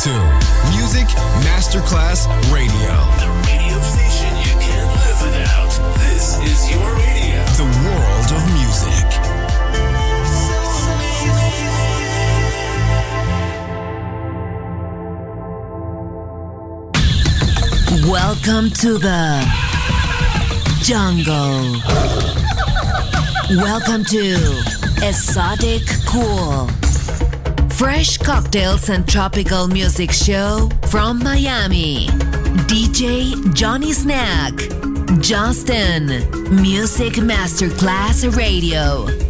to Music Masterclass Radio. The radio station you can't live without. This is your radio. The world of music. Welcome to the jungle. Welcome to Exotic Cool. Fresh cocktails and tropical music show from Miami. DJ Johnny Snack. Justin. Music Masterclass Radio.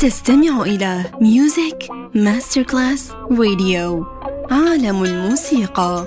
تستمع إلى ميوزك ماستر كلاس راديو عالم الموسيقى.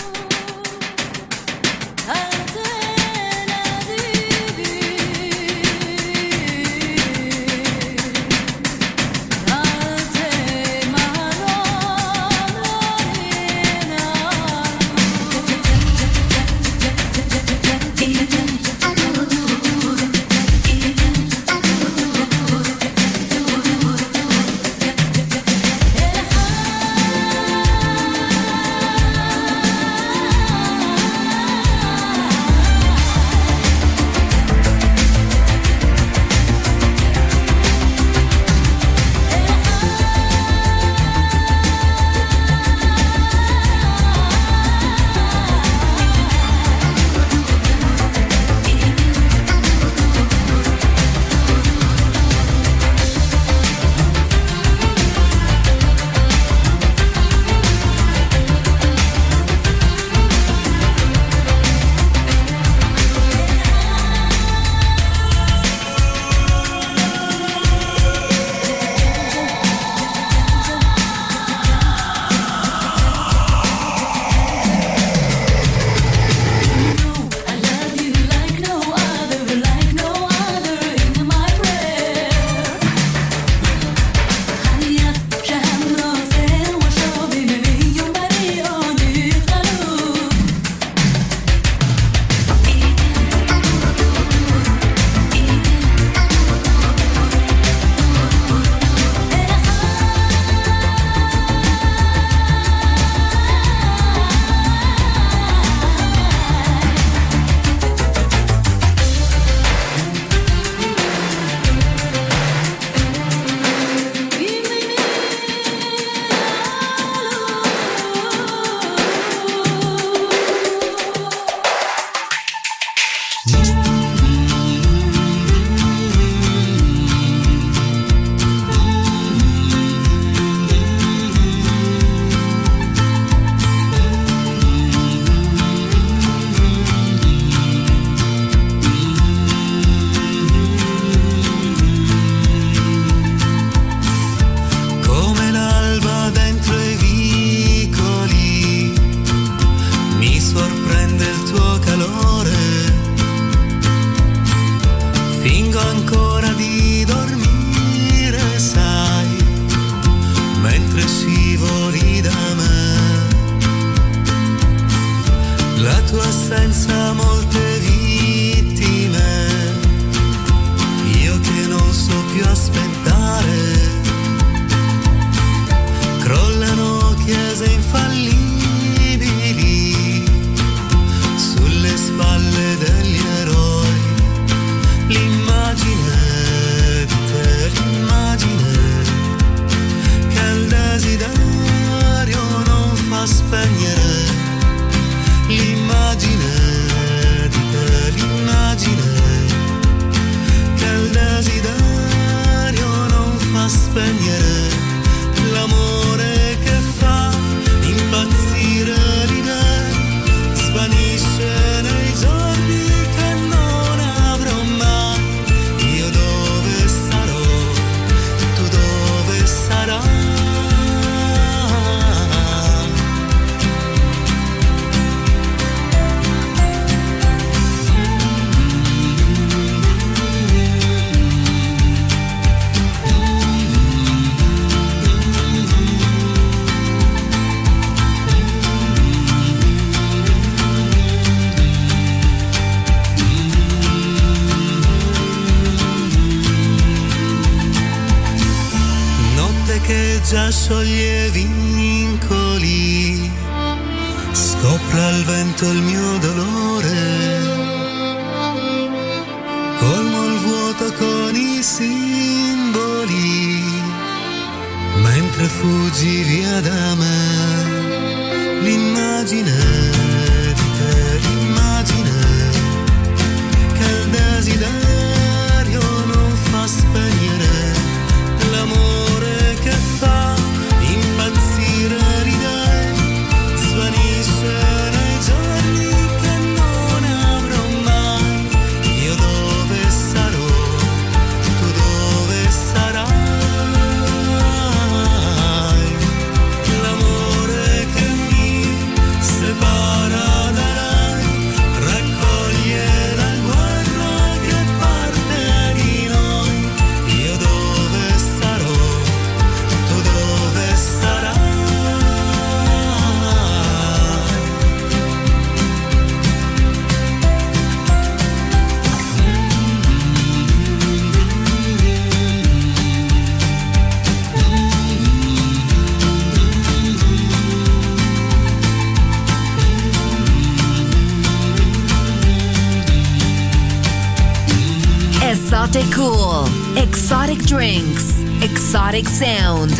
Exotic drinks, exotic sound.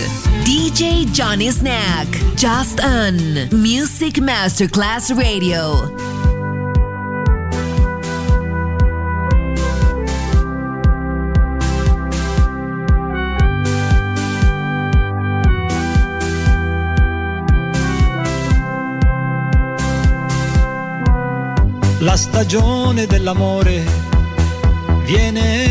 DJ Johnny Snack, just on Music Masterclass Radio. La stagione dell'amore viene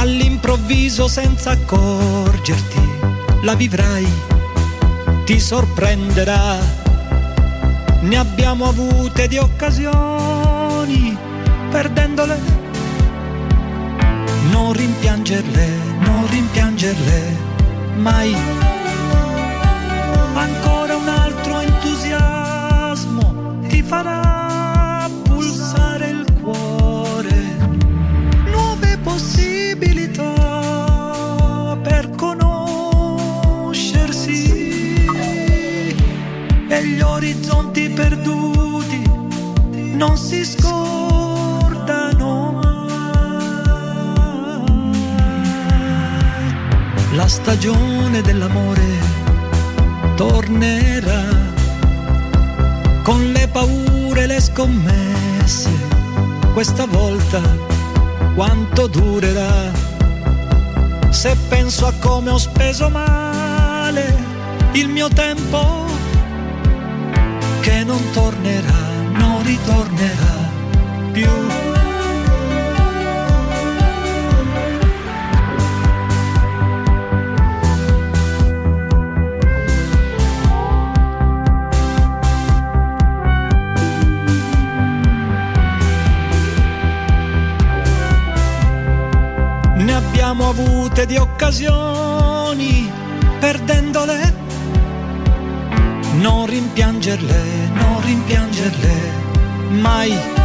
all'improvviso senza accorgerti, la vivrai, ti sorprenderà. Ne abbiamo avute di occasioni, perdendole. Non rimpiangerle, non rimpiangerle mai. Ancora un altro entusiasmo ti farà orizzonti perduti non si scordano mai. La stagione dell'amore tornerà con le paure e le scommesse. Questa volta quanto durerà? Se penso a come ho speso male il mio tempo, che non tornerà, non ritornerà più. Ne abbiamo avute di occasioni, perdendole. Non rimpiangerle, non rimpiangerle mai.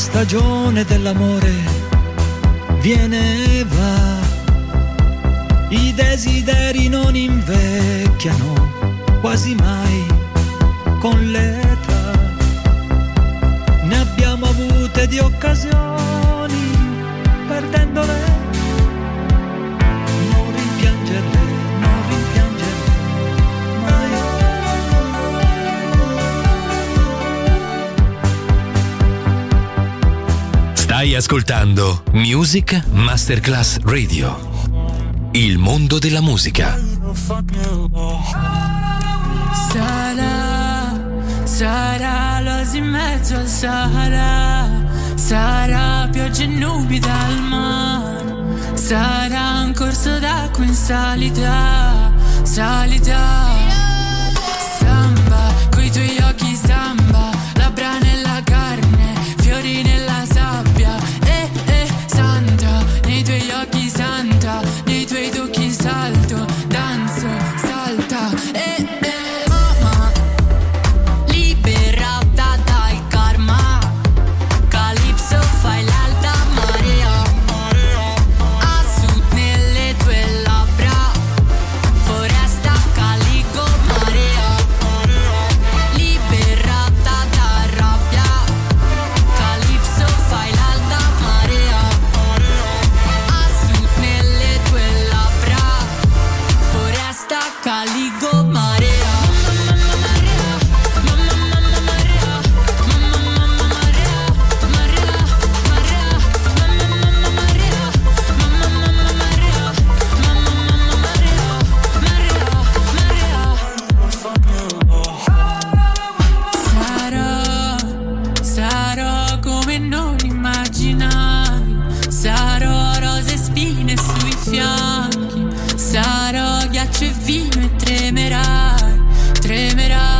Stagione dell'amore viene e va, i desideri non invecchiano quasi mai con l'età. Ne abbiamo avute di occasioni, ascoltando Music Masterclass Radio. Il mondo della musica. Sarà, sarà l'oasi in mezzo al Sahara, sarà pioggia e nubi dal mare, sarà un corso d'acqua in salita, salita. Samba, coi tuoi tremerá, tremerá.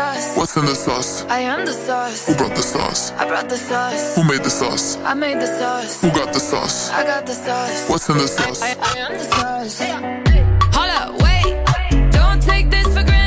sauce? What's in the sauce? I am the sauce. Who brought the sauce? I brought the sauce. Who made the sauce? I made the sauce. Who got the sauce? I got the sauce. What's in the sauce? I, I, I am the sauce. Hold up, wait. Don't take this for granted.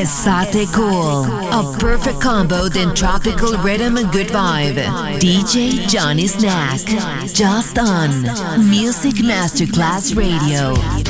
Estate Cool. A perfect combo than tropical rhythm and good vibe. DJ Johnny Snack. Just on Music Masterclass Radio.